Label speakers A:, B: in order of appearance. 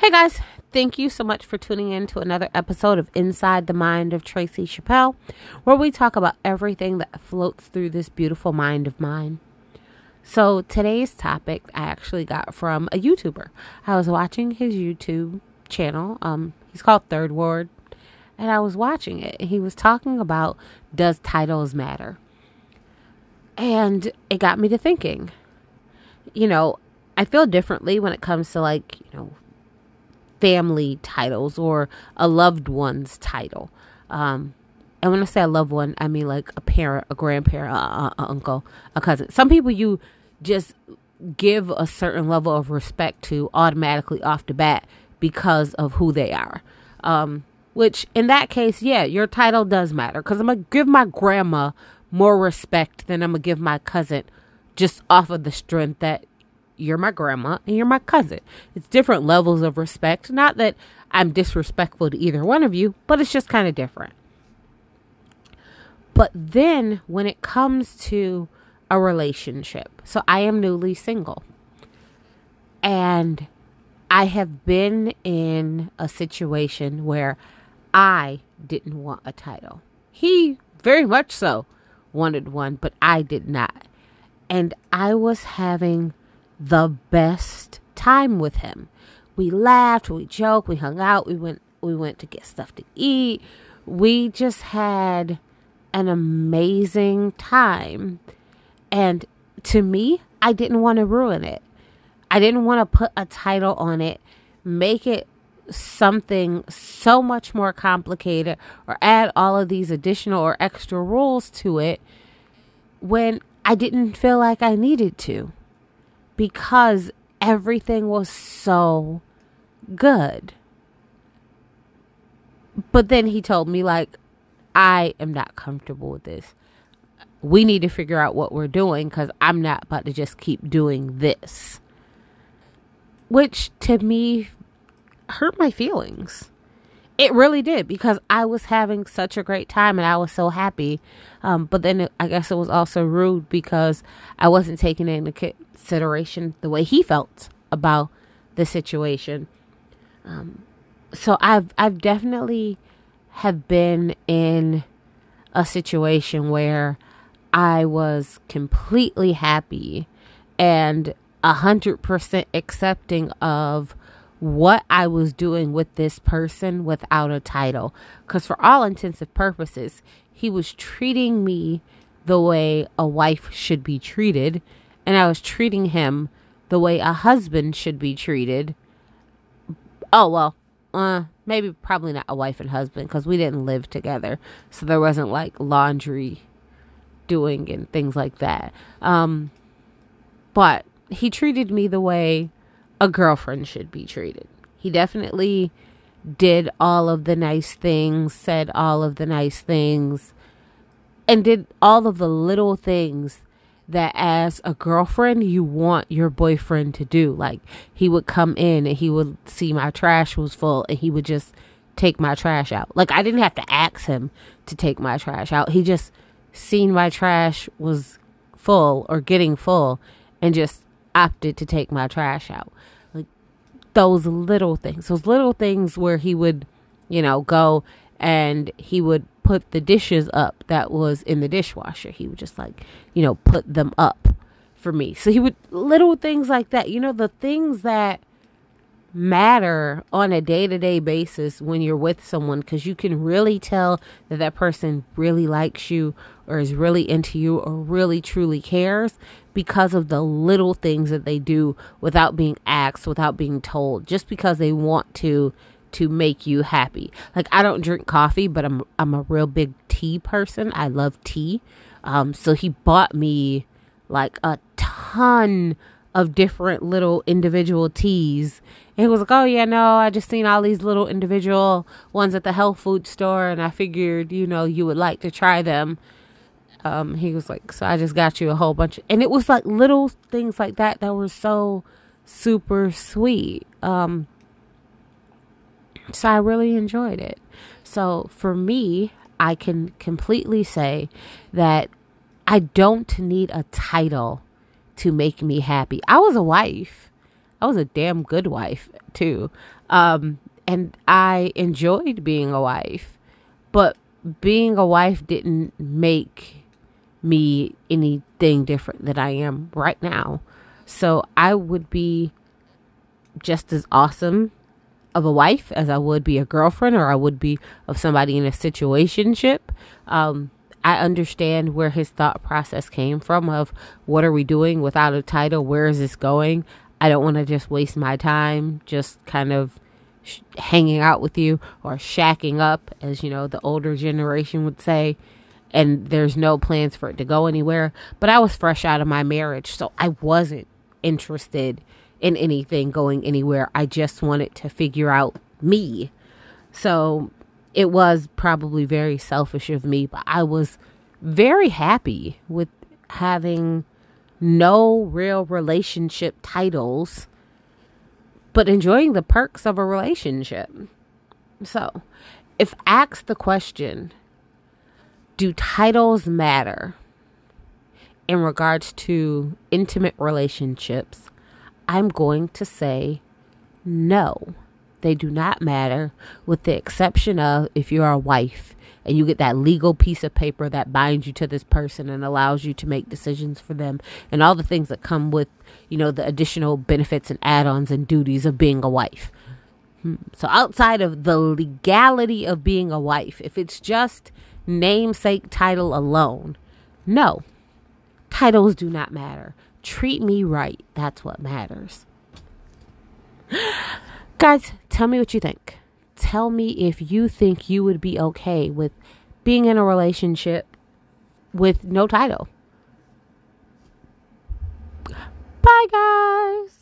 A: Hey guys, thank you so much for tuning in to another episode of Inside the Mind of Tracy Chappelle, where we talk about everything that floats through this beautiful mind of mine. So, today's topic I actually got from a YouTuber. I was watching his YouTube channel. Um, he's called Third Ward, and I was watching it. He was talking about does titles matter? And it got me to thinking. You know, I feel differently when it comes to like, you know, family titles or a loved one's title. Um, and when I say a loved one, I mean like a parent, a grandparent, a, uncle, a cousin. Some people you just give a certain level of respect to automatically off the bat because of who they are. Um, which in that case, yeah, your title does matter because I'm gonna give my grandma more respect than I'm gonna give my cousin just off of the strength that you're my grandma and you're my cousin. It's different levels of respect. Not that I'm disrespectful to either one of you, but it's just kind of different. But then when it comes to a relationship, so I am newly single and I have been in a situation where I didn't want a title. He very much so wanted one, but I did not. And I was having the best time with him. We laughed, we joked, we hung out, we went we went to get stuff to eat. We just had an amazing time. And to me, I didn't want to ruin it. I didn't want to put a title on it, make it something so much more complicated or add all of these additional or extra rules to it when I didn't feel like I needed to because everything was so good. But then he told me, like, I am not comfortable with this. We need to figure out what we're doing because I'm not about to just keep doing this. Which to me hurt my feelings. It really did because I was having such a great time and I was so happy. Um, but then it, I guess it was also rude because I wasn't taking into consideration the way he felt about the situation. Um, so I've I've definitely have been in a situation where I was completely happy and a hundred percent accepting of what I was doing with this person without a title. Because, for all intensive purposes, he was treating me the way a wife should be treated, and I was treating him the way a husband should be treated. Oh, well, uh, maybe probably not a wife and husband because we didn't live together. So there wasn't like laundry doing and things like that. Um, but he treated me the way a girlfriend should be treated. He definitely did all of the nice things, said all of the nice things, and did all of the little things that as a girlfriend you want your boyfriend to do. Like he would come in and he would see my trash was full and he would just take my trash out. Like I didn't have to ask him to take my trash out. He just seen my trash was full or getting full and just opted to take my trash out. Like those little things, those little things where he would, you know, go and he would put the dishes up that was in the dishwasher. He would just like, you know, put them up for me. So he would little things like that, you know, the things that matter on a day-to-day basis when you're with someone cuz you can really tell that that person really likes you or is really into you or really truly cares because of the little things that they do without being asked, without being told, just because they want to to make you happy. Like I don't drink coffee, but I'm I'm a real big tea person. I love tea. Um so he bought me like a ton of different little individual teas. And he was like, "Oh yeah, no, I just seen all these little individual ones at the health food store and I figured, you know, you would like to try them." um, he was like, so I just got you a whole bunch, and it was like little things like that that were so super sweet. Um, so I really enjoyed it. So for me, I can completely say that I don't need a title to make me happy. I was a wife. I was a damn good wife too. Um, and I enjoyed being a wife, but being a wife didn't make me anything different than I am right now. So I would be just as awesome of a wife as I would be a girlfriend or I would be of somebody in a situationship. Um, I understand where his thought process came from of what are we doing without a title? Where is this going? I don't want to just waste my time just kind of sh- hanging out with you or shacking up, as you know, the older generation would say. And there's no plans for it to go anywhere. But I was fresh out of my marriage, so I wasn't interested in anything going anywhere. I just wanted to figure out me. So it was probably very selfish of me, but I was very happy with having no real relationship titles, but enjoying the perks of a relationship. So, if asked the question, do titles matter in regards to intimate relationships? I'm going to say no. They do not matter, with the exception of if you're a wife and you get that legal piece of paper that binds you to this person and allows you to make decisions for them and all the things that come with, you know, the additional benefits and add ons and duties of being a wife. Hmm. So, outside of the legality of being a wife, if it's just namesake title alone, no, titles do not matter. Treat me right. That's what matters. Guys, tell me what you think. Tell me if you think you would be okay with being in a relationship with no title. Bye, guys.